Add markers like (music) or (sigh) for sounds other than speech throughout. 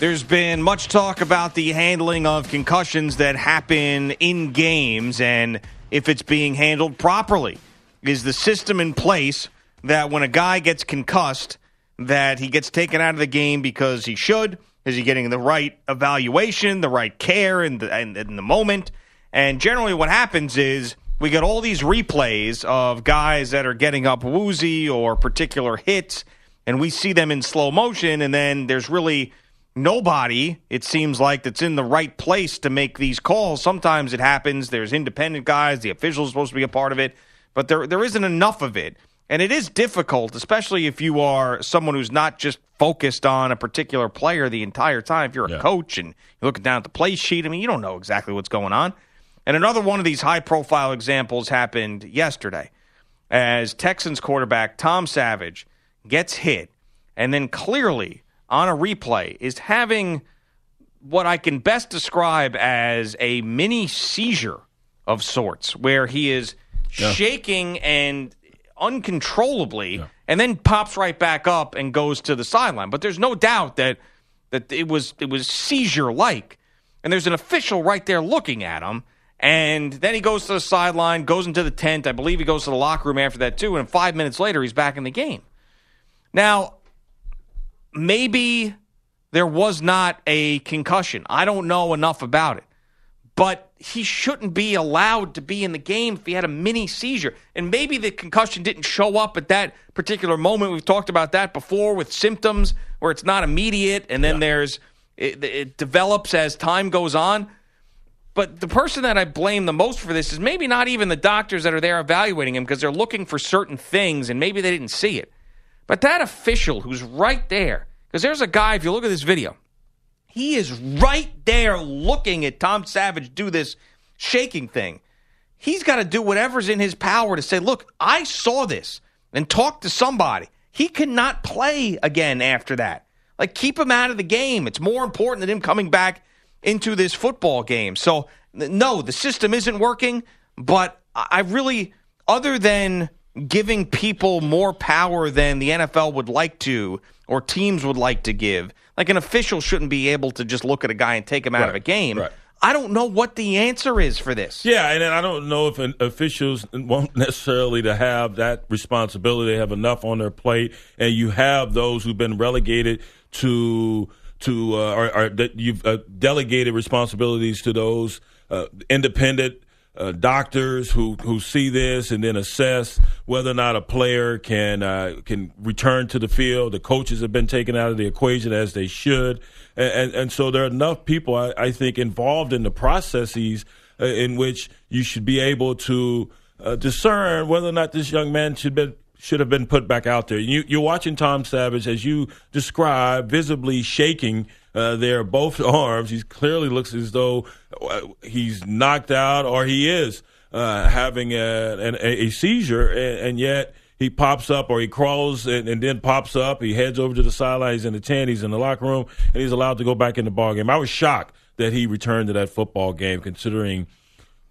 There's been much talk about the handling of concussions that happen in games and if it's being handled properly. Is the system in place that when a guy gets concussed, that he gets taken out of the game because he should? Is he getting the right evaluation, the right care in the, in, in the moment? And generally, what happens is we get all these replays of guys that are getting up woozy or particular hits, and we see them in slow motion, and then there's really nobody, it seems like, that's in the right place to make these calls. Sometimes it happens. There's independent guys, the officials supposed to be a part of it, but there there isn't enough of it. And it is difficult, especially if you are someone who's not just focused on a particular player the entire time. If you're a Yeah. coach and you're looking down at the play sheet, I mean, you don't know exactly what's going on. And another one of these high profile examples happened yesterday as Texans quarterback Tom Savage gets hit and then clearly on a replay is having what I can best describe as a mini seizure of sorts, where he is shaking and uncontrollably and then pops right back up and goes to the sideline. But there's no doubt that that it was it was seizure like. And there's an official right there looking at him. And then he goes to the sideline, goes into the tent. I believe he goes to the locker room after that too. And five minutes later, he's back in the game. Now, maybe there was not a concussion. I don't know enough about it. But he shouldn't be allowed to be in the game if he had a mini seizure. And maybe the concussion didn't show up at that particular moment. We've talked about that before with symptoms where it's not immediate and then there's it, it develops as time goes on. But the person that I blame the most for this is maybe not even the doctors that are there evaluating him because they're looking for certain things and maybe they didn't see it. But that official who's right there, because there's a guy, if you look at this video, he is right there looking at Tom Savage do this shaking thing. He's got to do whatever's in his power to say, look, I saw this and talk to somebody. He cannot play again after that. Like, keep him out of the game. It's more important than him coming back into this football game. So, no, the system isn't working, but I really, other than giving people more power than the NFL would like to or teams would like to give, like an official shouldn't be able to just look at a guy and take him out of a game. right. I don't know what the answer is for this. Yeah, and I don't know if an officials won't necessarily to have that responsibility. They have enough on their plate, and you have those who've been relegated to to uh, or, or that you've uh, delegated responsibilities to those uh, independent. Uh, doctors who who see this and then assess whether or not a player can uh, can return to the field. The coaches have been taken out of the equation as they should, and and, and so there are enough people I, I think involved in the processes uh, in which you should be able to uh, discern whether or not this young man should be should have been put back out there. You, you're watching Tom Savage as you describe, visibly shaking uh, there both (laughs) arms. He clearly looks as though uh, he's knocked out or he is uh, having a, an, a seizure, and, and yet he pops up or he crawls and, and then pops up. He heads over to the sideline. He's in the tent. He's in the locker room, and he's allowed to go back in the ball game. I was shocked that he returned to that football game, considering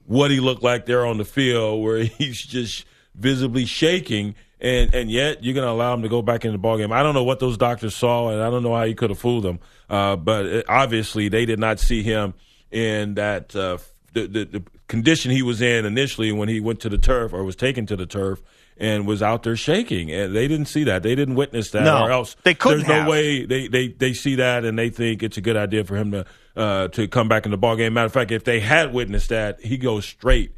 what he looked like there on the field, where (laughs) he's just visibly shaking, and and yet you're going to allow him to go back in the ball game. I don't know what those doctors saw, and I don't know how you could have fooled them. Uh, but it, obviously, they did not see him in that uh, the, the the condition he was in initially when he went to the turf or was taken to the turf. And was out there shaking, and they didn't see that. They didn't witness that, No, or else they couldn't There's no have. way they, they, they see that and they think it's a good idea for him to uh, to come back in the ball game. Matter of fact, if they had witnessed that, he goes straight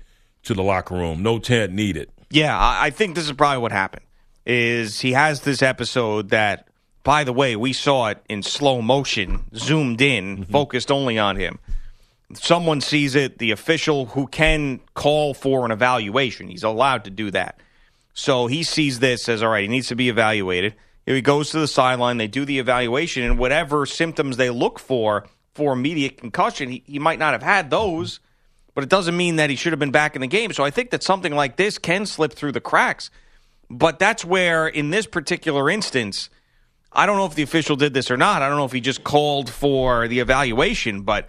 to the locker room. No tent needed. Yeah, I, I think this is probably what happened. Is he has this episode that, by the way, we saw it in slow motion, zoomed in, mm-hmm. focused only on him. Someone sees it, the official who can call for an evaluation. He's allowed to do that. So he sees this says, all right. He needs to be evaluated. he goes to the sideline, they do the evaluation, and whatever symptoms they look for for immediate concussion, he, he might not have had those, but it doesn't mean that he should have been back in the game. So I think that something like this can slip through the cracks. But that's where, in this particular instance, I don't know if the official did this or not. I don't know if he just called for the evaluation, but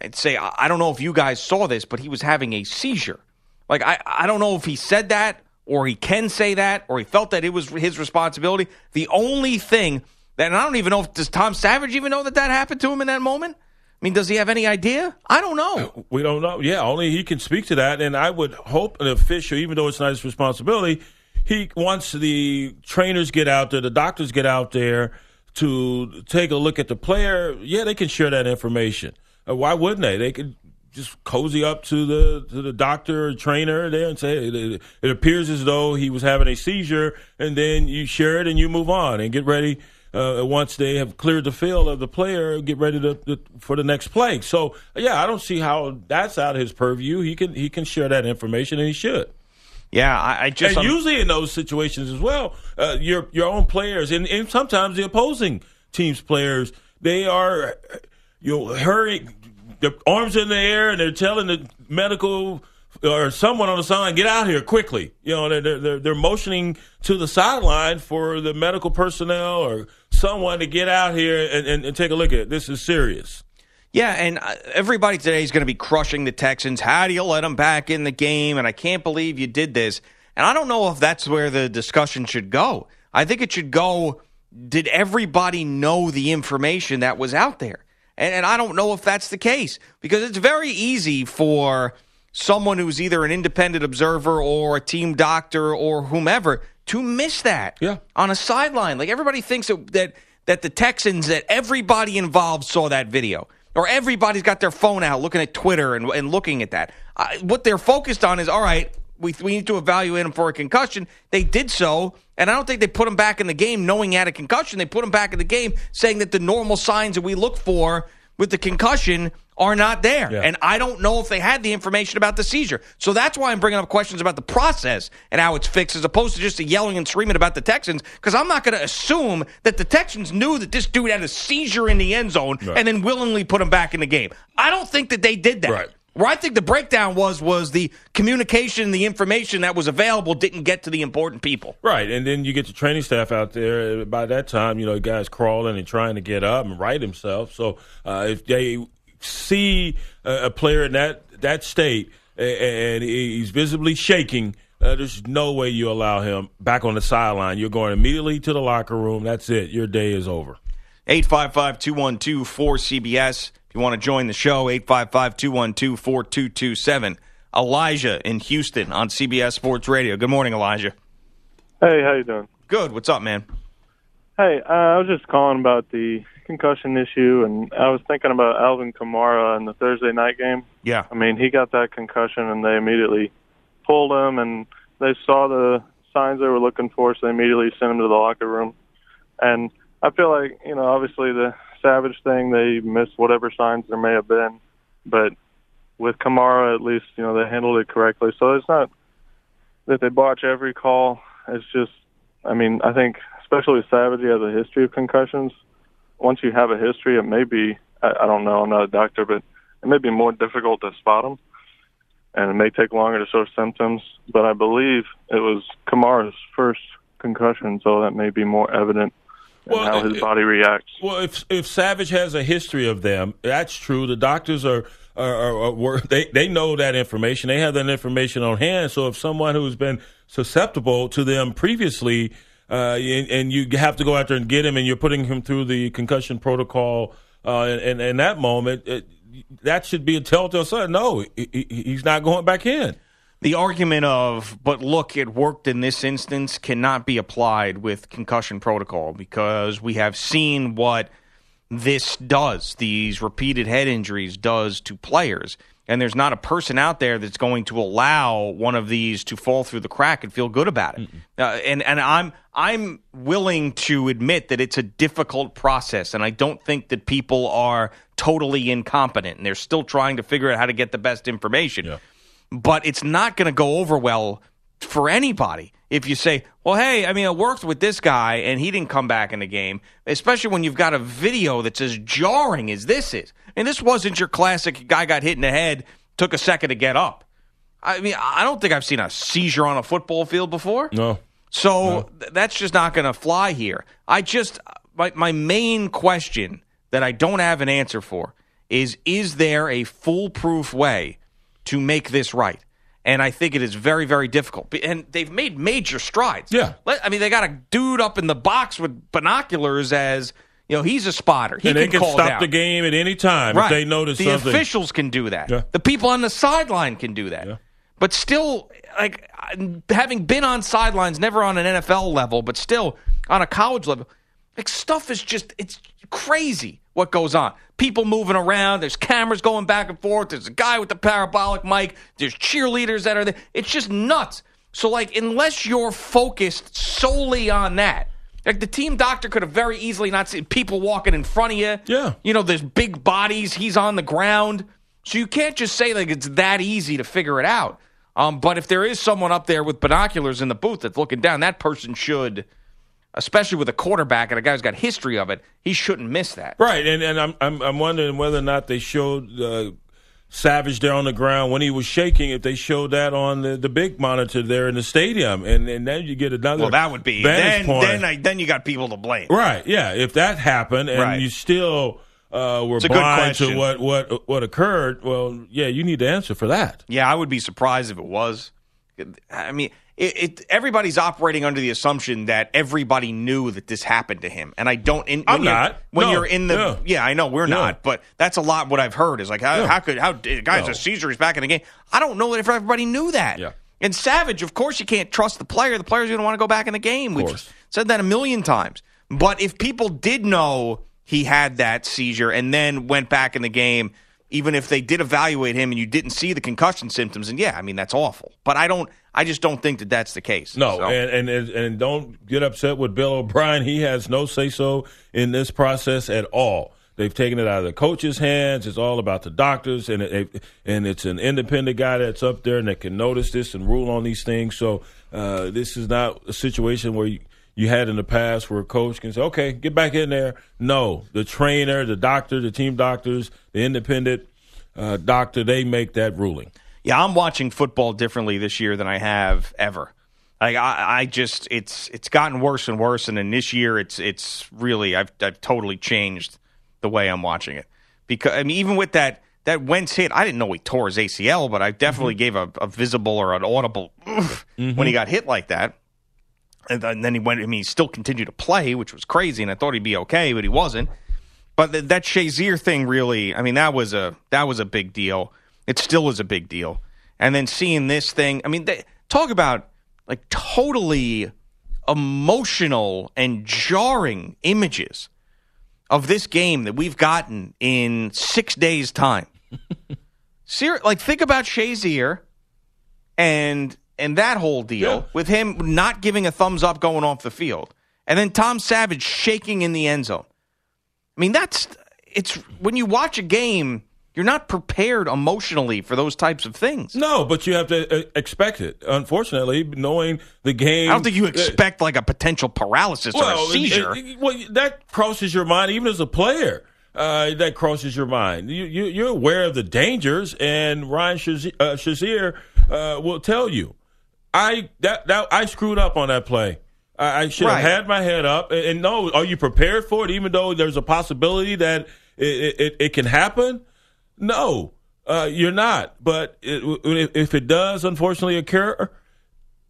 I'd say I don't know if you guys saw this, but he was having a seizure. Like I, I don't know if he said that or he can say that, or he felt that it was his responsibility. The only thing that, I don't even know if does Tom Savage even know that that happened to him in that moment. I mean, does he have any idea? I don't know. We don't know. Yeah, only he can speak to that. And I would hope an official, even though it's not his responsibility, he once the trainers get out there, the doctors get out there to take a look at the player. Yeah, they can share that information. Uh, why wouldn't they? They could just cozy up to the to the doctor or trainer there and say it, it, appears as though he was having a seizure, and then you share it and you move on and get ready. Uh, once they have cleared the field of the player, get ready to, to, for the next play. So, yeah, I don't see how that's out of his purview. He can he can share that information, and he should. Yeah, I, I just and usually in those situations as well, uh, your your own players and, and sometimes the opposing team's players, they are you know, hurry their arms in the air and they're telling the medical or someone on the sideline, get out here quickly. You know, they're, they're, they're motioning to the sideline for the medical personnel or someone to get out here and, and, and take a look at it. This is serious. Yeah, and uh, everybody today is going to be crushing the Texans. How do you let them back in the game? And I can't believe you did this. And I don't know if that's where the discussion should go. I think it should go did everybody know the information that was out there? And, and I don't know if that's the case because it's very easy for someone who's either an independent observer or a team doctor or whomever to miss that yeah. on a sideline. Like everybody thinks that, that that the Texans, that everybody involved saw that video, or everybody's got their phone out looking at Twitter and, and looking at that. Uh, what they're focused on is all right. We, we need to evaluate him for a concussion. They did so, and I don't think they put him back in the game knowing he had a concussion. They put him back in the game saying that the normal signs that we look for with the concussion are not there. Yeah. And I don't know if they had the information about the seizure. So that's why I'm bringing up questions about the process and how it's fixed as opposed to just the yelling and screaming about the Texans because I'm not going to assume that the Texans knew that this dude had a seizure in the end zone right. and then willingly put him back in the game. I don't think that they did that. Right. Where I think the breakdown was was the communication, the information that was available didn't get to the important people. Right, and then you get the training staff out there. By that time, you know, the guy's crawling and trying to get up and right himself. So uh, if they see a, a, player in that that state and he's visibly shaking. Uh, there's no way you allow him back on the sideline. You're going immediately to the locker room. That's it. Your day is over. 855 212 4CBS. If you want to join the show, 855 212 4227. Elijah in Houston on CBS Sports Radio. Good morning, Elijah. Hey, how you doing? Good. What's up, man? Hey, uh, I was just calling about the concussion issue, and I was thinking about Alvin Kamara in the Thursday night game. Yeah. I mean, he got that concussion, and they immediately pulled him, and they saw the signs they were looking for, so they immediately sent him to the locker room. And I feel like, you know, obviously the Savage thing, they missed whatever signs there may have been, but with Kamara, at least you know they handled it correctly. So it's not that they botch every call. It's just, I mean, I think especially Savage, he has a history of concussions. Once you have a history, it may be, I, I don't know, I'm not a doctor, but it may be more difficult to spot them, and it may take longer to show symptoms. But I believe it was Kamara's first concussion, so that may be more evident well, how his body reacts. Well, if if Savage has a history of them, that's true. The doctors are are, are, are, they they know that information. They have that information on hand. So if someone who's been susceptible to them previously, uh, and, you have to go out there and get him, and you're putting him through the concussion protocol, uh, and in that moment, it, that should be a telltale sign. No, he, he's not going back in the argument of, but look, it worked in this instance cannot be applied with concussion protocol because we have seen what this does, these repeated head injuries does to players. And there's not a person out there that's going to allow one of these to fall through the crack and feel good about it. Uh, and and I'm I'm willing to admit that it's a difficult process, and I don't think that people are totally incompetent, and they're still trying to figure out how to get the best information. Yeah but it's not going to go over well for anybody if you say, well, hey, I mean, I worked with this guy and he didn't come back in the game, especially when you've got a video that's as jarring as this is. And this wasn't your classic guy got hit in the head, took a second to get up. I mean, I don't think I've seen a seizure on a football field before. No. So th- that's just not going to fly here. I just my my main question that I don't have an answer for is is there a foolproof way to make this right? And I think it is very very difficult. And they've made major strides. Yeah. Let- I mean, they got a dude up in the box with binoculars as you know he's a spotter. He and they can, can call stop the game at any time Right. if they notice something. the something. officials can do that. Yeah. The people on the sideline can do that. Yeah. But still, like having been on sidelines, never on an NFL level, but still on a college level, like stuff is just it's crazy what goes on. People moving around. There's cameras going back and forth. There's a guy with the parabolic mic. There's cheerleaders that are there. It's just nuts. So like, unless you're focused solely on that. Like the team doctor could have very easily not seen people walking in front of you. Yeah. You know, there's big bodies. He's on the ground. So you can't just say like it's that easy to figure it out. Um, but if there is someone up there with binoculars in the booth that's looking down, that person should, especially with a quarterback and a guy who's got history of it, he shouldn't miss that. Right, and and I'm I'm, I'm wondering whether or not they showed uh, Savage there on the ground when he was shaking. If they showed that on the, the big monitor there in the stadium, and and then you get another Well, that would be then. point. Then, I, then you got people to blame. right, yeah. If that happened and Right. you still uh, were blind to what what what occurred, well, yeah, you need to answer for that. Yeah, I would be surprised if it was. I mean, it, it everybody's operating under the assumption that everybody knew that this happened to him, and I don't. In, I'm not. When No. you're in the, Yeah. yeah, I know we're not, but that's a lot. What I've heard is like, how, how could how guys a seizure? He's back in the game. I don't know if everybody knew that. Yeah. And Savage, of course, you can't trust the player. The player's going to want to go back in the game. We've course. said that a million times. But if people did know he had that seizure and then went back in the game, even if they did evaluate him and you didn't see the concussion symptoms, and yeah, I mean that's awful. But I don't, I just don't think that that's the case. No, So- and, and and don't get upset with Bill O'Brien. He has no say so in this process at all. They've taken it out of the coach's hands. It's all about the doctors, and it, and it's an independent guy that's up there and that can notice this and rule on these things. So uh, this is not a situation where you, you had in the past where a coach can say, "Okay, get back in there." No, the trainer, the doctor, the team doctors, the independent uh, doctor, they make that ruling. Yeah, I'm watching football differently this year than I have ever. Like I, I just it's it's gotten worse and worse, and then this year it's it's really I've I've totally changed the way I'm watching it because I mean even with that that Wentz hit, I didn't know he tore his ACL, but I definitely mm-hmm. gave a, a visible or an audible oof (laughs) when he mm-hmm. got hit like that. And then then he went. I mean, he still continued to play, which was crazy, and I thought he'd be okay, but he wasn't. But th- that Shazier thing really, I mean, that was a that was a big deal. It still is a big deal. And then seeing this thing, I mean, they, talk about like totally emotional and jarring images of this game that we've gotten in six days' time. (laughs) Ser- like, think about Shazier and and that whole deal Yeah. with him not giving a thumbs up going off the field, and then Tom Savage shaking in the end zone. I mean, that's it's when you watch a game, you're not prepared emotionally for those types of things. No, but you have to uh, expect it. Unfortunately, knowing the game, I don't think you uh, expect like a potential paralysis or a seizure. it- it- well, that crosses your mind, even as a player. Uh, that crosses your mind. You, you, you're aware of the dangers, and Ryan Shazier, uh, Shazier uh, will tell you. I that, that I screwed up on that play. I, I should Right. have had my head up. And, and no, are you prepared for it? Even though there's a possibility that it, it, it can happen. No, uh, you're not. But it, if- it does, unfortunately occur,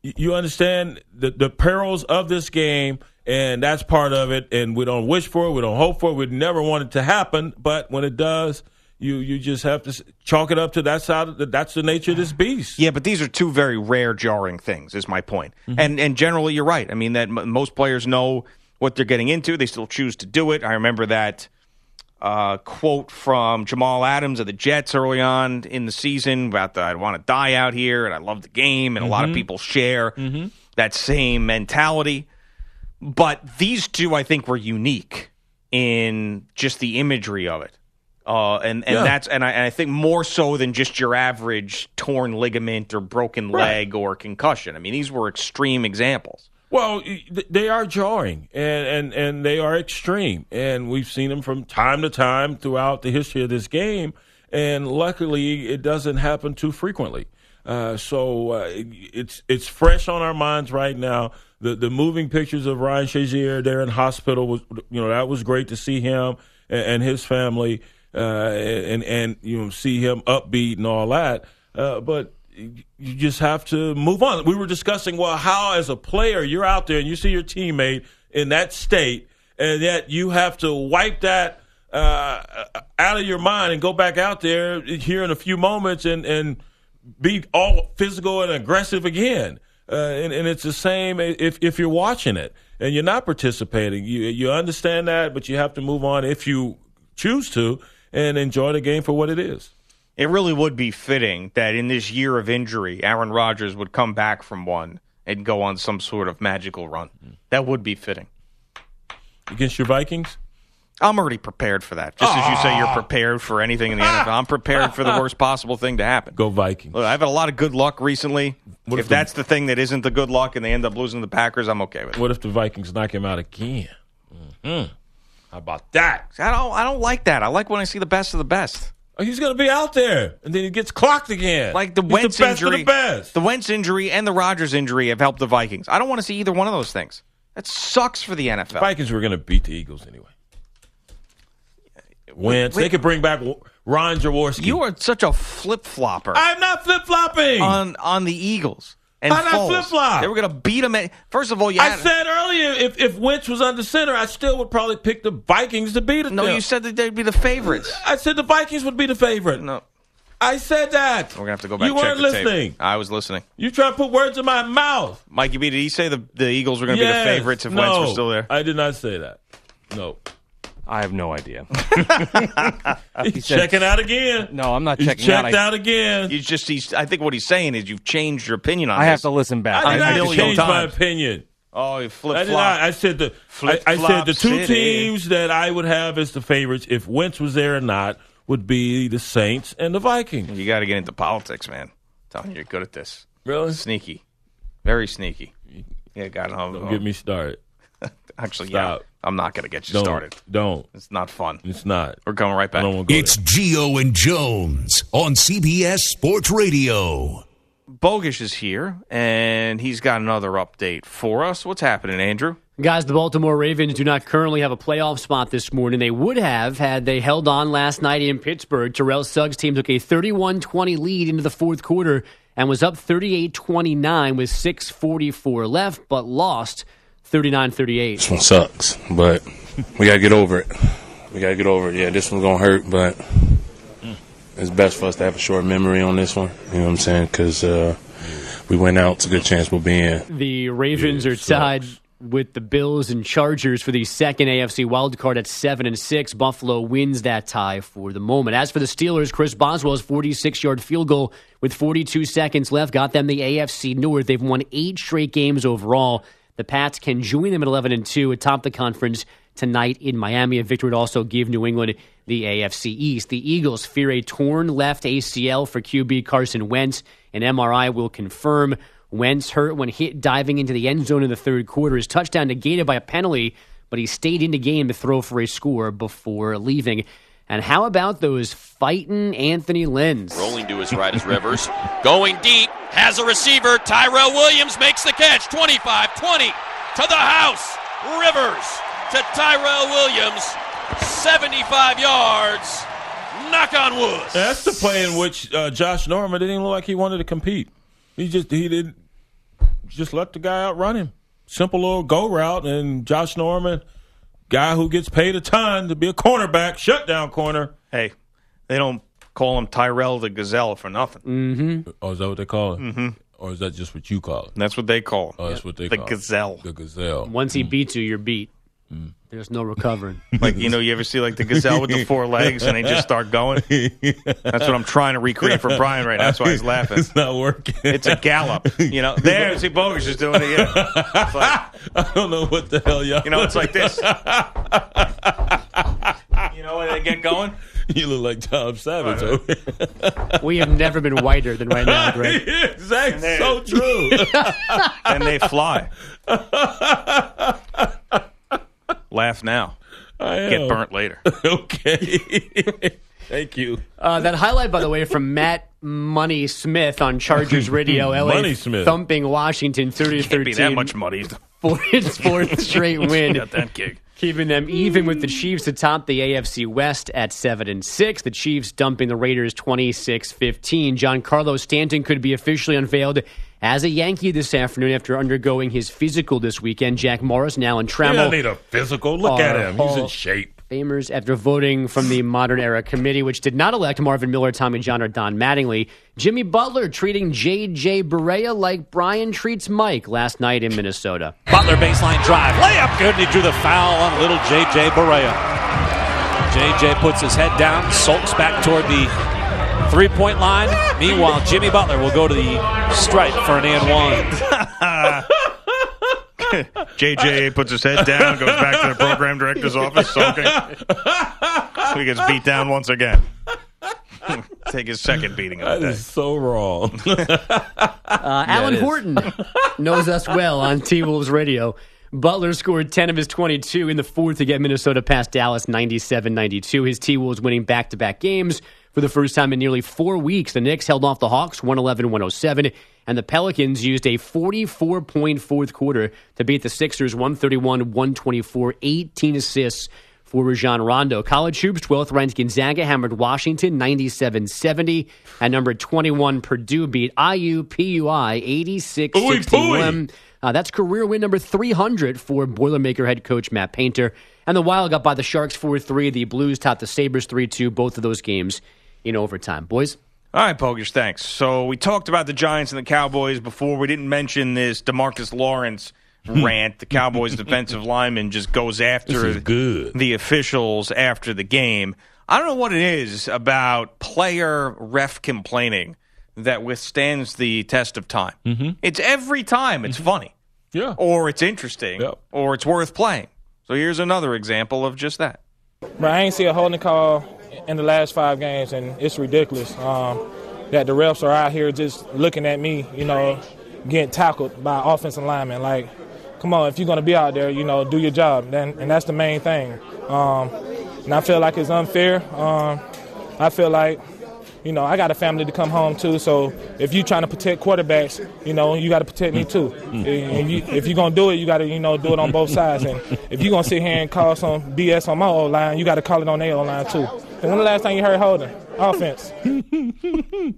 you- understand the, the perils of this game, and that's part of it. And we don't wish for it, we don't hope for it, we never want it to happen. But when it does, you you just have to chalk it up to that side. Of the, that's the nature of this beast. Yeah, but these are two very rare, jarring things. Is my point. Mm-hmm. And and generally, you're right. I mean that m- most players know what they're getting into. They still choose to do it. I remember that uh, quote from Jamal Adams of the Jets early on in the season about the "I want to die out here" and I love the game, and a Mm-hmm. lot of people share that same mentality. But these two, I think, were unique in just the imagery of it. Uh, and and Yeah. that's and I, and I think more so than just your average torn ligament or broken leg or concussion. I mean, these were extreme examples. Well, they are jarring and, and, and they are extreme. And we've seen them from time to time throughout the history of this game. And luckily, it doesn't happen too frequently. Uh, so uh, it's it's fresh on our minds right now. The the moving pictures of Ryan Shazier there in hospital was you know that was great to see him and, and his family uh, and and you know see him upbeat and all that. Uh, but you just have to move on. We were discussing, well, how as a player you're out there and you see your teammate in that state, and yet you have to wipe that uh, out of your mind and go back out there here in a few moments and and be all physical and aggressive again. Uh, and, and it's the same if if you're watching it and you're not participating. You you understand that, but you have to move on if you choose to and enjoy the game for what it is. It really would be fitting that in this year of injury, Aaron Rodgers would come back from one and go on some sort of magical run. Mm-hmm. That would be fitting. Against your Vikings? I'm already prepared for that. Just as you say, you're ah. prepared for anything in the ah. NFL. I'm prepared for the (laughs) worst possible thing to happen. Go Vikings. Look, I've had a lot of good luck recently. What if, if the- that's the thing that isn't the good luck and they end up losing the Packers, I'm okay with it. What if the Vikings knock him out again? hmm How about that? I don't. I don't like that. I like when I see the best of the best. Oh, he's going to be out there, and then he gets clocked again. Like the He's Wentz the injury. The best. The Wentz injury and the Rodgers injury have helped the Vikings. I don't want to see either one of those things. That sucks for the NFL. Vikings were going to beat the Eagles anyway. Wentz. Wait. They could bring back Ron Jaworski. You are such a flip flopper I'm not flip flopping. on on the Eagles. And I'm Foles. flip-flop. They were going to beat them. At, first of all, you I had, said earlier, if if Wentz was under center, I still would probably pick the Vikings to beat it. no. You said that they'd be the favorites. I said the Vikings would be the favorite. No, I said that. we're gonna have to go back. You weren't the tape. listening. I was listening. You try to put words in my mouth. Mikey B, did he say the, the Eagles were going to Yes. be the favorites if no, Wentz were still there? I did not say that. No. I have no idea. (laughs) He's checking out again. No, I'm not He's checking checked out. I, out again. You just, he's, I think what he's saying is you've changed your opinion on I this. have to listen back. I did a not change my opinion. Oh, you flip I did not. I said the I, Flip I said flop the two city. teams that I would have as the favorites if Wentz was there or not would be the Saints and the Vikings. You got to get into politics, man. I'm telling you, you're good at this. Really? Sneaky, very sneaky. Yeah, got him. Don't get me started. (laughs) Actually, Stop. Yeah, I'm not going to get you Don't. started. Don't. It's not fun. It's not. We're coming right I back. don't want to go It's Gio and Jones on CBS Sports Radio. Bogusch is here, and he's got another update for us. What's happening, Andrew? Guys, the Baltimore Ravens do not currently have a playoff spot this morning. They would have had they held on last night in Pittsburgh. Terrell Suggs' team took a 31 20 lead into the fourth quarter and was up 38 29 with 6.44 left, but lost 39 38. This one sucks, but we gotta get over it. We gotta get over it. Yeah, this one's gonna hurt, but it's best for us to have a short memory on this one. You know what I'm saying? Because uh, we went out. It's a good chance we'll be in. The Ravens Yeah, are it tied with the Bills and Chargers for the second AFC wildcard at seven and six. Buffalo wins that tie for the moment. As for the Steelers, Chris Boswell's 46 yard field goal with 42 seconds left got them the AFC North. They've won eight straight games overall. The Pats can join them at 11 and two atop the conference tonight in Miami. A victory would also give New England the AFC East. The Eagles fear a torn left ACL for QB Carson Wentz. An MRI will confirm Wentz hurt when hit diving into the end zone in the third quarter. His touchdown negated by a penalty, but he stayed in the game to throw for a score before leaving. And how about those fighting Anthony Lynn's? Rolling to his right is Rivers. (laughs) Going deep. Has a receiver. Tyrell Williams makes the catch. 25 20 to the house. Rivers to Tyrell Williams. 75 yards. Knock on wood. That's the play in which uh, Josh Norman didn't even look like he wanted to compete. He just he didn't just let the guy outrun him. Simple little go route, and Josh Norman, guy who gets paid a ton to be a cornerback, shutdown corner. Hey, they don't call him Tyrell the Gazelle for nothing. Mm-hmm. Oh, is that what they call it? Mm-hmm. Or is that just what you call it? That's what they call him. Oh, that's what they the call Gazelle. it. The gazelle. Once he beats you, you're beat. Mm. There's no recovering. (laughs) Like you know, you ever see like the gazelle with the four (laughs) legs and they just start going? That's what I'm trying to recreate for Brian right now. That's why he's laughing. It's not working. It's a gallop. You know, there, see, Bogus is doing it. Yeah. It's like, (laughs) I don't know what the hell y'all. you know, it's like this. You know, when they get going, you look like Tom Savage. over We have never been whiter than right now, Greg. That's so true. and they fly. Laugh now. I Get burnt later. (laughs) okay. (laughs) Thank you. Uh, that highlight, by the way, from Matt Money Smith on Chargers (laughs) Radio, LA Money Smith. thumping Washington 30 Can't be that much money. for its fourth straight win. Got that gig. Keeping them even with the Chiefs atop the AFC West at 7 and 6. The Chiefs dumping the Raiders 26-15. Giancarlo Stanton could be officially unveiled as a Yankee this afternoon after undergoing his physical this weekend. Jack Morris now in He doesn't need a physical. Look at him. He's in shape. Famers after voting from the Modern Era Committee, which did not elect Marvin Miller, Tommy John, or Don Mattingly. Jimmy Butler treating J.J. Barea like Brian treats Mike last night in Minnesota. Butler baseline drive. Layup good, and he drew the foul on little J.J. Barea. J.J. puts his head down, sulks back toward the three point line. Meanwhile, Jimmy Butler will go to the stripe for an and one. (laughs) (laughs) JJ puts his head down, goes back to the program director's office, sulking. (laughs) he gets beat down once again. (laughs) Take his second beating of That day. is so wrong. Uh, Alan it is. Horton knows us well on T Wolves Radio. Butler scored 10 of his 22 in the fourth to get Minnesota past Dallas 97 92. His T Wolves winning back to back games for the first time in nearly four weeks. The Knicks held off the Hawks 111 107, and the Pelicans used a 44 point fourth quarter to beat the Sixers 131 124, 18 assists for Rajon Rondo. College Hoops, 12th ranked Gonzaga hammered Washington 97 70. At number 21, Purdue beat IU PUI 86 Ooey 61. Uh, that's career win number 300 for Boilermaker head coach Matt Painter. And the Wild got by the Sharks 4 3. The Blues topped the Sabres 3 2, both of those games in overtime. Boys? All right, Bogusch, thanks. So we talked about the Giants and the Cowboys before. We didn't mention this Demarcus Lawrence rant. The Cowboys (laughs) defensive lineman just goes after good. the officials after the game. I don't know what it is about player ref complaining that withstands the test of time. Mm-hmm. It's every time it's funny, Yeah. or it's interesting, Yep. or it's worth playing. So here's another example of just that. But I ain't see a holding call in the last five games, and it's ridiculous um, that the refs are out here just looking at me, you know, getting tackled by offensive linemen. Like, come on, if you're going to be out there, you know, do your job. Then, and that's the main thing. Um, and I feel like it's unfair. Um, I feel like, you know, I got a family to come home to. So if you're trying to protect quarterbacks, you know, you got to protect me too. Mm. And you, if you're gonna do it, you got to, you know, do it on both sides. And if you're gonna sit here and call some BS on my old line, you got to call it on their O line too. And when the last time you heard holding offense? (laughs)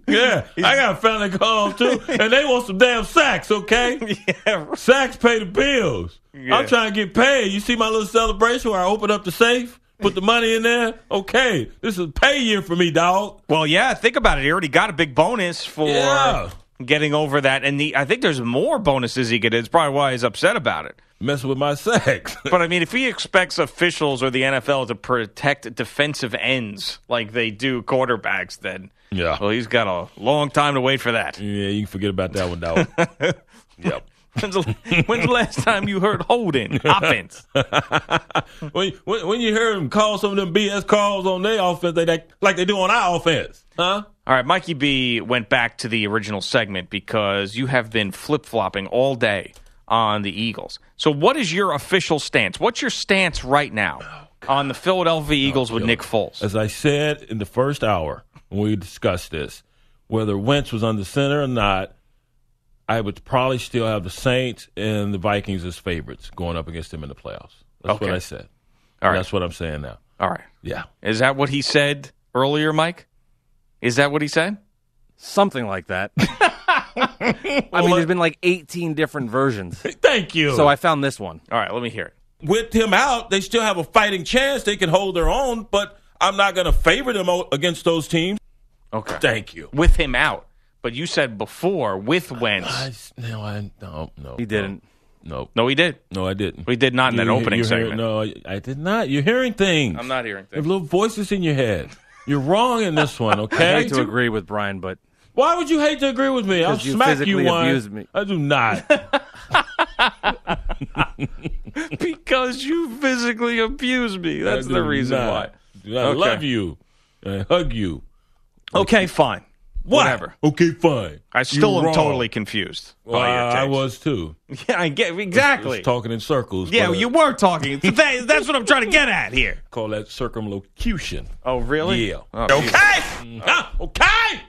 Yeah, I got a family call too, (laughs) and they want some damn sacks. Okay, (laughs) yeah, sacks pay the bills. Yeah. I'm trying to get paid. You see my little celebration where I open up the safe, put the money in there. Okay, this is pay year for me, dog. Well, yeah, think about it. He already got a big bonus for Yeah. getting over that, and the, I think there's more bonuses he could. It's probably why he's upset about it. Messing with my sex. (laughs) But I mean, if he expects officials or the NFL to protect defensive ends like they do quarterbacks, then Yeah. well, he's got a long time to wait for that. Yeah, you can forget about that one, dog. (laughs) yep. When's the, when's the last time you heard holding offense? (laughs) when, when when you hear them call some of them BS calls on their offense, they, they like they do on our offense, huh? All right, Mikey B went back to the original segment because you have been flip flopping all day on the Eagles. So, what is your official stance? What's your stance right now on the Philadelphia Eagles with Nick Foles? As I said in the first hour when we discussed this, whether Wentz was under center or not, I would probably still have the Saints and the Vikings as favorites going up against them in the playoffs. That's Okay. what I said. All right. That's what I'm saying now. All right. Yeah. Is that what he said earlier, Mike? Is that what he said? Something like that. (laughs) I mean, there's been like 18 different versions. (laughs) Thank you. So I found this one. All right, let me hear it. with him out, they still have a fighting chance. They can hold their own, but I'm not going to favor them against those teams. Okay. Thank you. With him out. But you said before with Wentz. I, no, I no, no. He didn't. No, no, he did. no, I didn't. We did not in that opening you're hearing- segment. no, I, I did not. You're hearing things. I'm not hearing You have little voices in your head. You're wrong in this one, (laughs) Okay. I hate to agree with Brian, but Why would you hate to agree with me? I'll you smack you one. I do not. (laughs) (laughs) because you physically abuse me. That's the reason not. why. I Okay. love you. I hug you. Okay, fine. What? Whatever. Okay, fine. I still You're am wrong. totally confused. Well, by your I, I was too. (laughs) Yeah, I get exactly. Just talking in circles. yeah, but, uh, you were talking. (laughs) That- that's what I'm trying to get at here. call that circumlocution. Oh, really? Yeah. Oh, okay. geez. Ah, okay.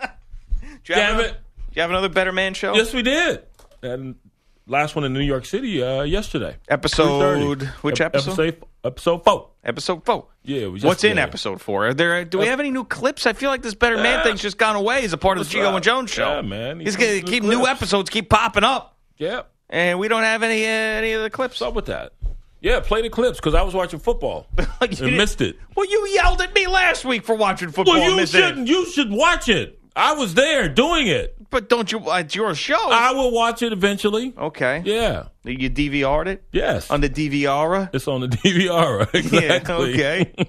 Do you have Damn another- it. Do you have another Better Man show? Yes, we did. And last one in New York City uh, yesterday. Episode- 3:30. which Ep- episode? Episode, episode four. Episode four. Yeah, it What's in episode four? Are there? Do we have any new clips? I feel like this Better Man Yeah. thing's just gone away as a part of the Gio up? and Jones show. Yeah, man. He's He's gonna keep new new episodes keep popping up, Yeah. and we don't have any uh, any of the clips. What's up with that? Yeah, play the clips because I was watching football (laughs) You and missed it. Well, you yelled at me last week for watching football. Well, you shouldn't. You should watch it. I was there doing it. But don't you? uh, It's your show. I will watch it eventually. okay. Yeah. You DVR'd it Yes. on the DVR. It's on the (laughs) DVR. Exactly. Yeah. Okay.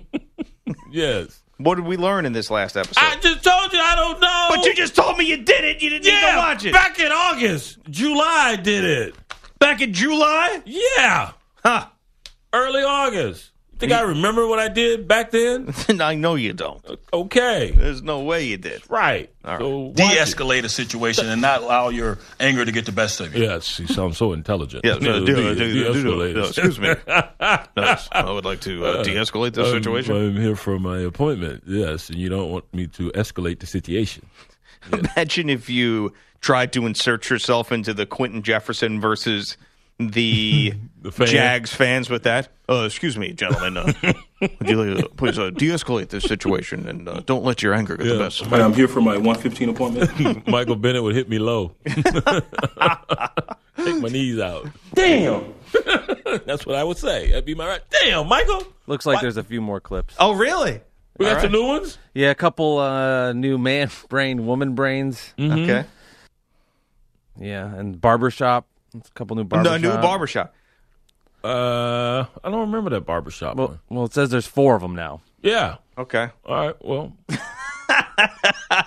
(laughs) yes. what did we learn in this last episode? I just told you I don't know. but you just told me you did it. You didn't need to watch it. back in August, July did it. Back in July. Yeah, Huh. early August. You think I remember what I did back then? (laughs) I know you don't. Okay, There's no way you did. right. All So watch de-escalate a situation and not allow your anger to get the best of you. Yes, you sound so intelligent. Yeah, uh, de- de- de- de-escalate. excuse me. (laughs) Yes, I would like to uh, de-escalate this I'm- situation. I'm, here for my appointment. Yes, and you don't want me to escalate the situation. (laughs) Imagine if you tried to insert yourself into the Quinton Jefferson versus the, (laughs) The fan. Jags fans with that. Uh, excuse me, gentlemen. Uh, (laughs) would you uh, please uh, de-escalate this situation and uh, don't let your anger get the Yeah. best of you. I'm here for my 115 appointment. (laughs) Michael Bennett would hit me low. Take my knees out. Damn. That's what I would say. That'd be my right. Damn, Michael. Looks like What? there's a few more clips. Oh, really? We got All some new ones. Yeah, a couple uh, new man brain, woman brains. Okay. Yeah, and barbershop. A couple new No, barbershop. new barbershop. Uh, I don't remember that barbershop Well, one. well, it says there's four of them now. Yeah. Okay. All right. Well, (laughs)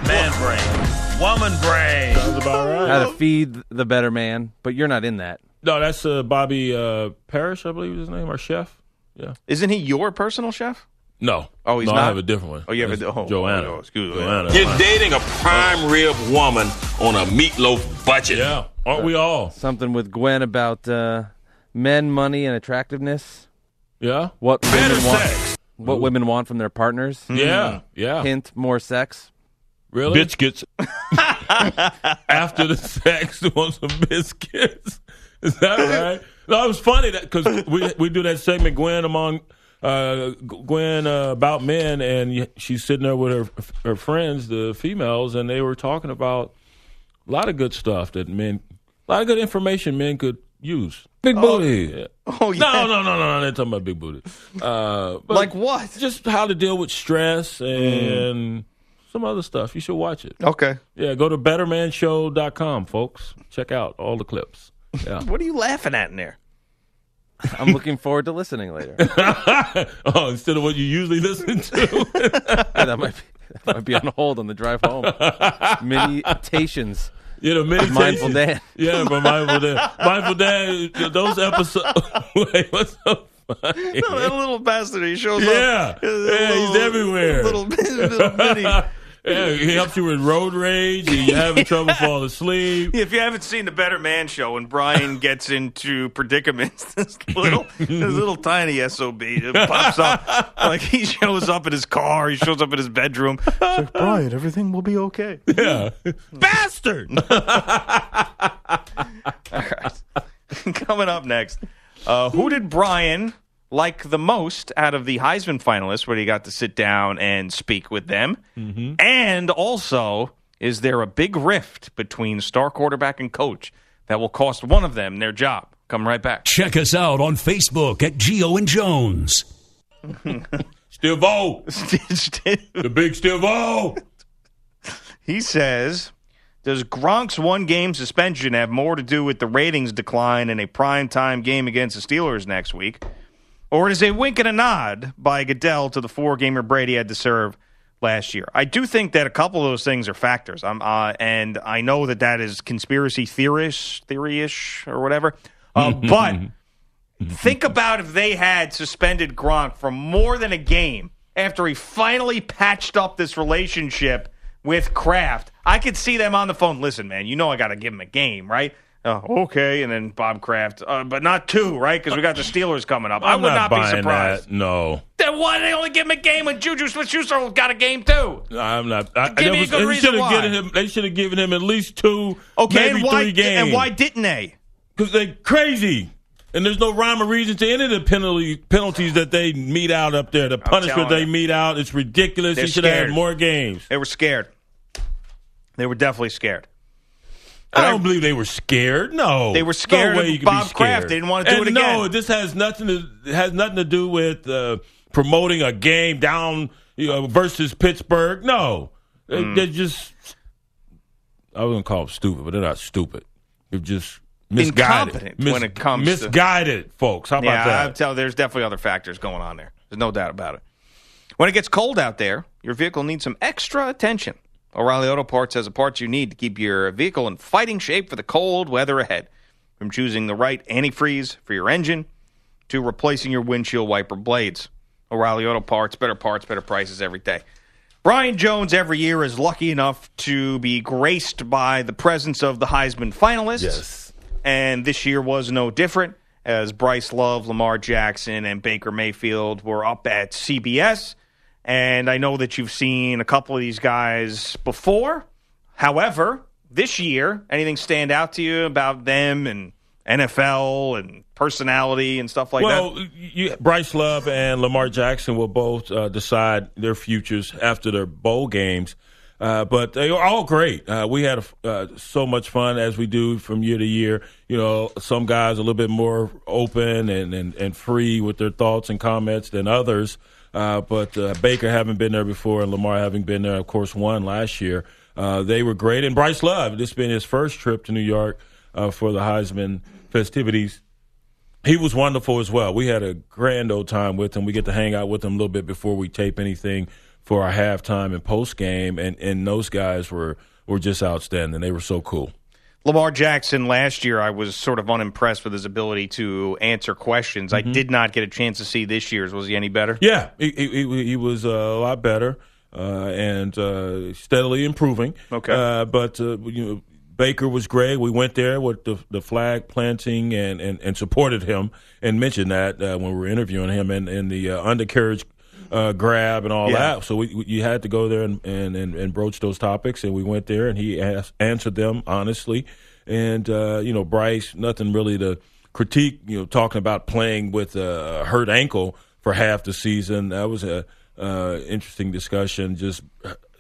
Man brain. Woman brain. sounds about right. How to feed the better man, but you're not in that. No, that's uh, Bobby uh, Parrish, I believe is his name, our chef. Yeah. Isn't he your personal chef? No. Oh, he's no, not? I have a different one. Oh, you have a- That's oh, Joanna. oh, excuse me. Joanna. You're dating a prime rib woman on a meatloaf budget. Yeah. Aren't we all? Something with Gwen about uh, men, money, and attractiveness. Yeah. What Better women want. sex. What women want from their partners. Yeah. Yeah. Hint: more sex. Really? Bitch gets (laughs) (laughs) after the sex (laughs) want some biscuits. Is that right? No, it was funny that because we we do that segment Gwen among uh, Gwen uh, about men, and she's sitting there with her her friends, the females, and they were talking about a lot of good stuff that men, a lot of good information men could use. Big booty. Yeah. Oh, yeah. No, no, no, no, I'm not talking about big booty. Uh, Like what? Just how to deal with stress and some other stuff. You should watch it. Okay. Yeah, go to bettermanshow.com, folks. Check out all the clips. Yeah. (laughs) What are you laughing at in there? (laughs) I'm looking forward to listening later. (laughs) oh, instead of what you usually listen to. Yeah, (laughs) that might be that might be on hold on the drive home. Meditations. You know, meditation. Mindful Dan. Yeah, but mindful Dan. Mindful Dan. Those episodes. Wait, what's up? funny? that little bastard, he shows Yeah, up. yeah, he's everywhere. Little, little bitty. Yeah, he helps you with road rage. You're having trouble (laughs) falling asleep. If you haven't seen the Better Man show and Brian (laughs) gets into predicaments, (laughs) this little, this little tiny sob pops up. Like he shows up in his car, he shows up in his bedroom. It's like, Brian, everything will be okay. Yeah, bastard. Coming up next, uh, who did Brian like the most out of the Heisman finalists, where he got to sit down and speak with them? Mm-hmm. And also, is there a big rift between star quarterback and coach that will cost one of them their job? Come right back. Check us out on Facebook at Gio and Jones. (laughs) Still vote. the big still vote. He says, Does Gronk's one game suspension have more to do with the ratings decline in a prime-time game against the Steelers next week? Or it is a wink and a nod by Goodell to the four gamer Brady had to serve last year? I do think that a couple of those things are factors. I'm, uh, and I know that that is conspiracy theorish, theory-ish or whatever. Uh, (laughs) but think about if they had suspended Gronk for more than a game after he finally patched up this relationship with Kraft. I could see them on the phone. Listen, man, you know I got to give him a game, right? Uh, okay, and then Bob Kraft, uh, but not two, right? Because we got the Steelers coming up. I I'm would not, be buying surprised. That. No, Then why they only give him a game when Juju Smith-Schuster got a game too? I'm not. I, Give me a good they reason should have why. given him. They should have given him at least two, Okay, maybe and why, three games. and why didn't they? Because they're crazy. And there's no rhyme or reason to any of the penalty penalties that they mete out up there. The punishment they you. mete out, it's ridiculous. They're he should have had more games. They were scared. They were definitely scared. I don't believe they were scared. No, They were scared No of Bob Kraft. They didn't want to do And it No, this has nothing to has nothing to do with uh, promoting a game down you know, versus Pittsburgh. No, They- Mm. they're just. I was gonna call them stupid, but they're not stupid. They're just misguided. Incompetent when it comes to- misguided, folks. How about yeah, that? I tell. There's definitely other factors going on there. There's no doubt about it. When it gets cold out there, your vehicle needs some extra attention. O'Reilly Auto Parts has the parts you need to keep your vehicle in fighting shape for the cold weather ahead. From choosing the right antifreeze for your engine to replacing your windshield wiper blades. O'Reilly Auto Parts, better parts, better prices every day. Brian Jones every year is lucky enough to be graced by the presence of the Heisman finalists. Yes. And this year was no different as Bryce Love, Lamar Jackson, and Baker Mayfield were up at CBS. And I know that you've seen a couple of these guys before. However, this year, anything stand out to you about them and NFL and personality and stuff like well, that? you, Bryce Love and Lamar Jackson will both uh, decide their futures after their bowl games. Uh, but they were all great. Uh, we had uh, so much fun as we do from year to year. You know, some guys a little bit more open and, and, and free with their thoughts and comments than others. Uh, but uh, Baker having been there before and Lamar having been there, of course, won last year. Uh, they were great. And Bryce Love, this been his first trip to New York uh, for the Heisman festivities he was wonderful as well. We had a grand old time with him. We get to hang out with him a little bit before we tape anything for our halftime and post game, and and those guys were were just outstanding. They were so cool. Lamar Jackson last year, I was sort of unimpressed with his ability to answer questions. Mm-hmm. I did not get a chance to see this year's. Was he any better? Yeah, he he, he- was uh, a lot better uh, and uh, steadily improving. Okay. uh, but uh, you know. Baker was great. We went there with the the flag planting and, and, and supported him and mentioned that uh, when we were interviewing him and, and the uh, undercarriage uh, grab and all Yeah. that. So we, we you had to go there and, and, and, and broach those topics, and we went there and he asked, answered them honestly. And uh, you know, Bryce, nothing really to critique. You know, talking about playing with a hurt ankle for half the season. That was a uh, interesting discussion. Just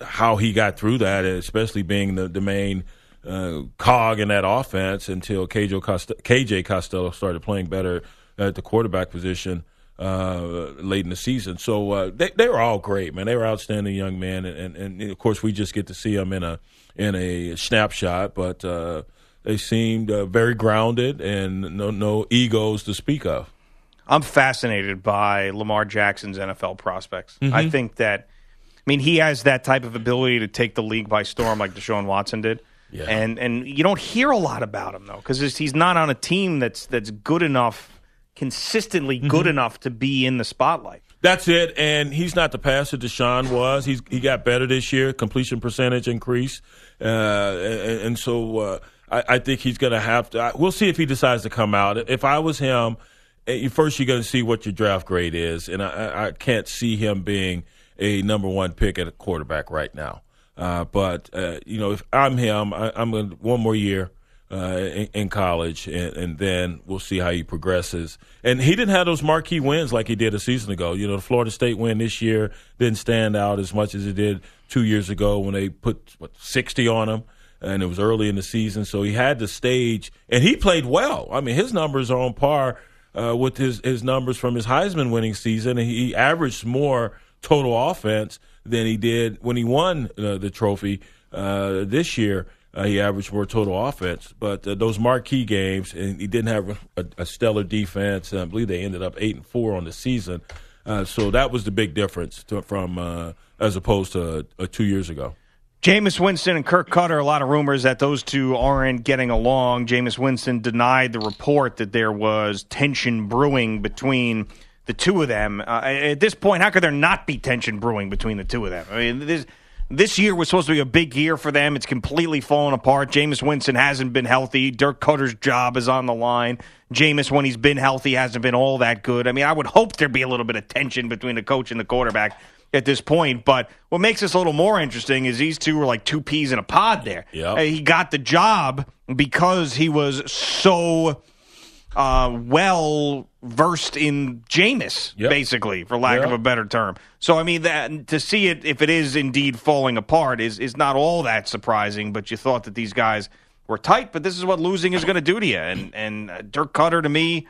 how he got through that, especially being the the main uh, cog in that offense until KJ, Cost- KJ Costello started playing better at the quarterback position uh, late in the season. So uh, they they were all great, man. They were outstanding young men, and, and, and of course we just get to see them in a in a snapshot, but. Uh, they seemed uh, very grounded and no no egos to speak of. I'm fascinated by Lamar Jackson's NFL prospects. Mhm. I think that, I mean, he has that type of ability to take the league by storm like Deshaun Watson did. Yeah. And and you don't hear a lot about him though because he's not on a team that's that's good enough, consistently good Mhm. enough to be in the spotlight. That's it, and he's not the passer Deshaun was. He's he got better this year, completion percentage increase, uh, and, and so uh, I, I think he's going to have to. I, we'll see if he decides to come out. If I was him, eh, first you're going to see what your draft grade is, and I, I- can't see him being a number one pick at a quarterback right now. Uh, but uh, you know, if I'm him, I, I'm going one more year uh, in, in college, and, and then we'll see how he progresses. And he didn't have those marquee wins like he did a season ago. You know, the Florida State win this year didn't stand out as much as it did two years ago when they put what 60 on him, and it was early in the season. So he had the stage, and he played well. I mean, his numbers are on par uh, with his his numbers from his Heisman winning season, and he averaged more total offense than he did when he won uh, the trophy uh, this year. Uh, he averaged more total offense, but uh, those marquee games, and he didn't have a, a stellar defense. And I believe they ended up eight and four on the season, uh, so that was the big difference to, from uh, as opposed to uh, two years ago. Jameis Winston and Dirk Koetter, a lot of rumors that those two aren't getting along. Jameis Winston denied the report that there was tension brewing between the two of them. Uh, at this point, how could there not be tension brewing between the two of them? I mean, this this year was supposed to be a big year for them. It's completely fallen apart. Jameis Winston hasn't been healthy. Dirk Koetter's job is on the line. Jameis, when he's been healthy, hasn't been all that good. I mean, I would hope there'd be a little bit of tension between the coach and the quarterback at this point. But what makes this a little more interesting is these two were like two peas in a pod there. Yep. Uh, He got the job because he was so uh, well versed in Jameis, Yep. basically, for lack of a better term. So I mean that to see it if it is indeed falling apart is is not all that surprising. But you thought that these guys were tight, but this is what losing is going to do to you. And and uh, Dirk Koetter to me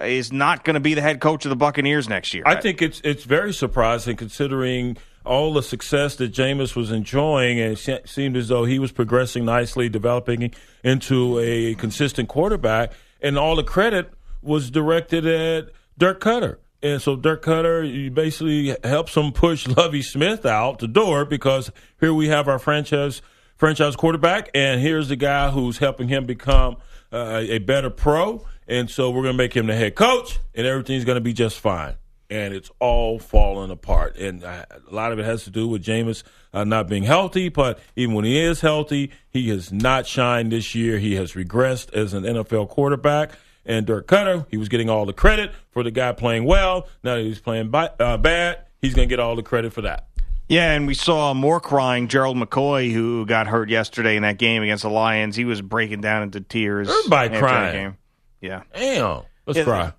is not going to be the head coach of the Buccaneers next year. I think it's it's very surprising considering all the success that Jameis was enjoying, and it seemed as though he was progressing nicely, developing into a consistent quarterback, and all the credit was directed at Dirk Koetter. And so Dirk Koetter basically helps him push Lovie Smith out the door because here we have our franchise franchise quarterback, and here's the guy who's helping him become uh, a better pro. And so we're going to make him the head coach, and everything's going to be just fine. And it's all falling apart. And uh, a lot of it has to do with Jameis uh, not being healthy. But even when he is healthy, he has not shined this year. He has regressed as an NFL quarterback. And Dirk Koetter, he was getting all the credit for the guy playing well. Now that he's playing bi- uh, bad, he's going to get all the credit for that. Yeah, and we saw more crying. Gerald McCoy, who got hurt yesterday in that game against the Lions, he was breaking down into tears. Everybody crying. Yeah. Damn. Let's Yeah, cry.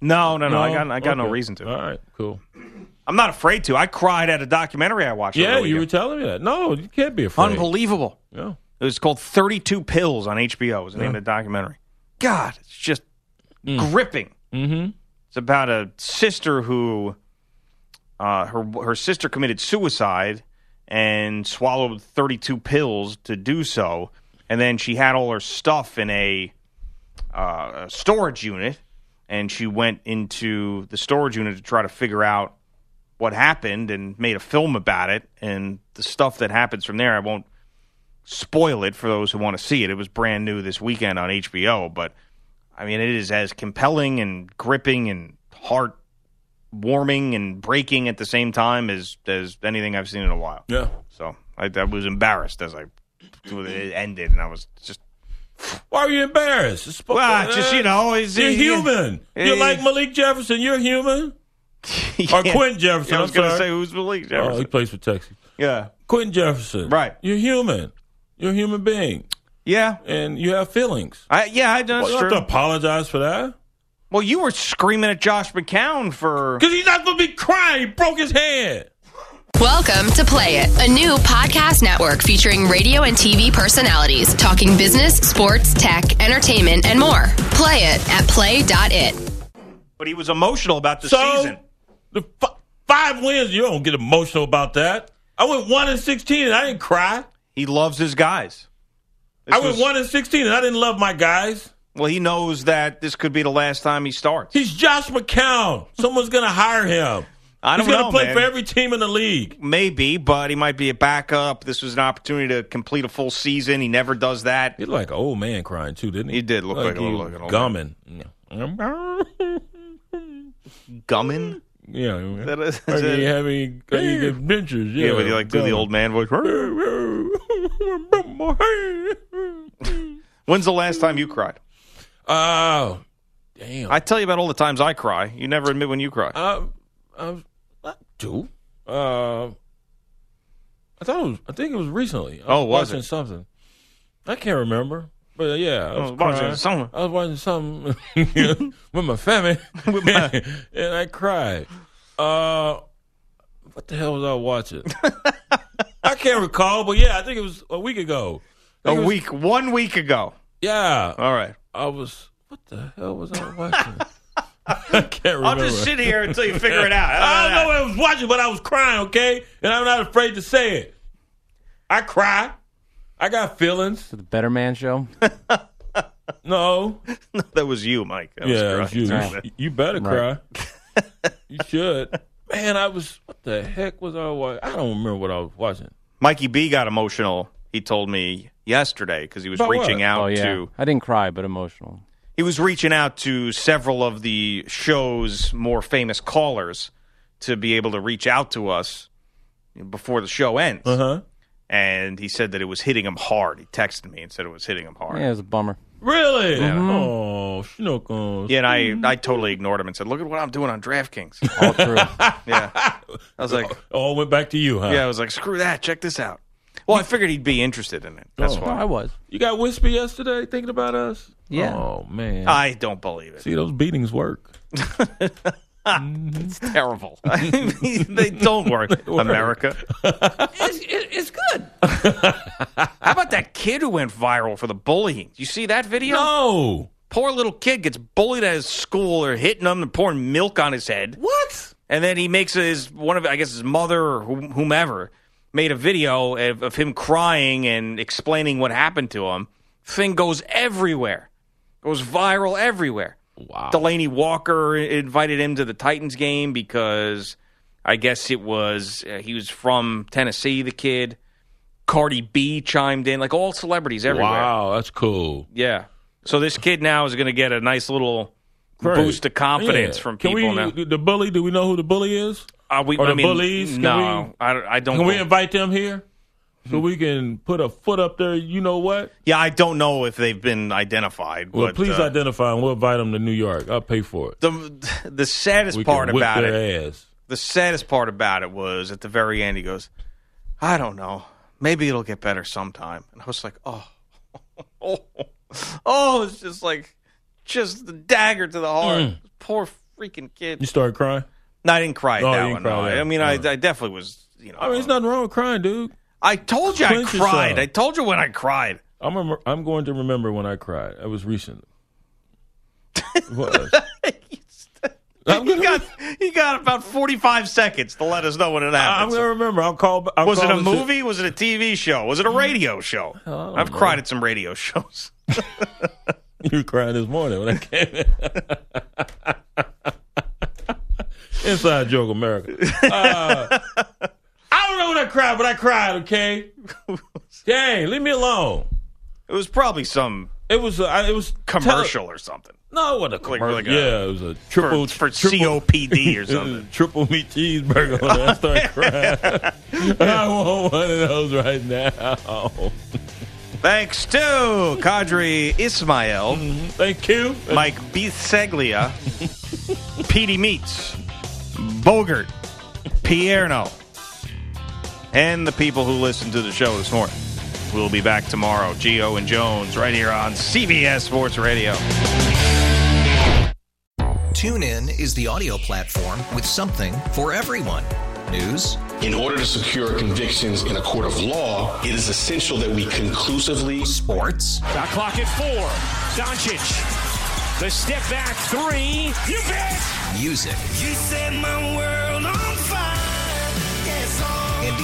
No, no, no. I got, I got no reason to. All right, cool. I'm not afraid to. I cried at a documentary I watched. Yeah, you were telling me that. No, you can't be afraid. unbelievable. Yeah. It was called 32 Pills on HBO. Was the name of the documentary. God, it's just Mm. gripping. Mm-hmm. It's about a sister who, uh, her her sister committed suicide and swallowed 32 pills to do so, and then she had all her stuff in a, uh, a storage unit, and she went into the storage unit to try to figure out what happened and made a film about it, and the stuff that happens from there. I won't spoil it for those who want to see it. It was brand new this weekend on HBO, but I mean, it is as compelling and gripping and heart warming and breaking at the same time as as anything I've seen in a while. Yeah. So I, I was embarrassed as I it ended, and I was just Why are you embarrassed? It's Well, to- just, you know, you're human. You're like Malik Jefferson. You're human. (laughs) Or Quinton Jefferson. Yeah, I was gonna say who's Malik Jefferson. Oh, he plays for Texas. yeah, Quinton Jefferson. Right. You're human. You're a human being. yeah, And you have feelings. I, yeah. I that's Well, you don't true. have to apologize for that. Well, you were screaming at Josh McCown for Because he's not going to be crying. He broke his head. Welcome to Play It, a new podcast network featuring radio and TV personalities talking business, sports, tech, entertainment, and more. Play it at play.it. but he was emotional about the So, season. the f- five wins, you don't get emotional about that. I went 1 and 16 and I didn't cry. He loves his guys. This I was- 1 and 16 and I didn't love my guys. Well, he knows that this could be the last time he starts. He's Josh McCown. Someone's going to hire him. I don't He's gonna play man. for every team in the league. Maybe, but he might be a backup. This was an opportunity to complete a full season. He never does that. He looked like an old man crying too, didn't he? He did look like a he like an old gumming. Gumming? Yeah, That is- like is it- he having like get dentures. Yeah, Yeah, but you like do the old man voice. (laughs) (laughs) When's the last time you cried? Oh, damn. I tell you about all the times I cry. You never admit when you cry. Uh, I, I do. Uh, I thought it was. I think it was recently. I Oh, was watching it? something. I can't remember, but uh, yeah, I Oh, was watching something. I was watching something (laughs) with my family, (laughs) and I cried. Uh, what the hell was I watching? I can't recall, but yeah, I think it was a week ago. A think was- week, one week ago. Yeah. All right. I was. What the hell was I watching? (laughs) I can't remember. I'll just sit here until you figure it out. (laughs) I don't know what I was watching, but I was crying, okay? And I'm not afraid to say it. I cry. I got feelings. The Better Man Show. (laughs) No. that was you, Mike. That was yeah, crying. it's you. Right. You- You better Right. cry. you should. Man, I was. What the heck was I watching? I don't remember what I was watching. Mikey B got emotional. He told me yesterday because he was About reaching what? out oh yeah, to. I didn't cry, but emotional. he was reaching out to several of the show's more famous callers to be able to reach out to us before the show ends. Uh huh. And he said that it was hitting him hard. He texted me and said it was hitting him hard. Yeah, it was a bummer. Really? Yeah. Mm-hmm. Oh, schnookums. Yeah, and I, I totally ignored him and said, "Look at what I'm doing on DraftKings." (laughs) All true. (laughs) yeah, I was like, All went back to you, huh? yeah, I was like, "Screw that! Check this out." Well, I figured he'd be interested in it. That's Oh. why I was. You got Wispy yesterday thinking about us? Yeah. Oh, man. I don't believe it. See, those beatings work. (laughs) Mm-hmm. It's terrible. (laughs) they don't (laughs) work, America. it's, it- it's good. (laughs) How about that kid who went viral for the bullying? You see that video? No. Poor little kid gets bullied at his school. They're hitting him and pouring milk on his head. What? And then he makes his one of I guess his mother or whomever made a video of, of him crying and explaining what happened to him. Thing goes everywhere, goes viral everywhere. Wow. Delanie Walker invited him to the Titans game because I guess it was uh, he was from Tennessee. The kid, Cardi B chimed in, like all celebrities everywhere. Wow, that's cool. Yeah. So this kid now is going to get a nice little Great. boost of confidence Yeah. from Can people we, now. The bully, do we know who the bully is? Are we, or I the mean, bullies? Can No, we- I, I don't. Can we invite them here? So we can put a foot up there, you know what? yeah, I don't know if they've been identified. Well, but, please uh, identify and we'll invite them to New York. I'll pay for it. the the saddest We part about it. ass. The saddest part about it was at the very end. He goes, "I don't know. Maybe it'll get better sometime." And I was like, "Oh, oh, (laughs) oh!" It's just like, just the dagger to the heart. Mm. Poor freaking kid. You started crying? No, I didn't cry at Oh, that you didn't one. cry no. I mean, I. I definitely was. You know, I mean, there's nothing wrong with crying, dude. I told you I cried. yourself. I told you when I cried. I'm I'm going to remember when I cried. (laughs) It was recent. It was. I'm You got you got about forty five seconds to let us know when it I'm going to remember. I'll call. I'll was it a movie? Was it a TV show? Was it a radio show? I've know. cried at some radio shows. (laughs) You crying this morning when I came in. (laughs) Inside joke, America. Uh, I don't know when I cried, but I cried. Okay. (laughs) Dang, leave me alone. It was probably some. It was. Uh, it was commercial or something. No, wasn't a commercial. like a- yeah, it was a triple for triple, COPD or (laughs) something. triple meat cheeseburger. (laughs) I started crying, I want one of those right now. Thanks to Kadri Ismail. Thank you. Mike Biseglia. Petey Meats. Bogart. Pierno. And the people who listened to the show this morning. We'll be back tomorrow. Gio and Jones right here on CBS Sports Radio. TuneIn is the audio platform with something for everyone. News, In order to secure convictions in a court of law, it is essential that we conclusively. sports, Shot clock at four. Doncic. The step back three. You bet. music, You set my world on fire.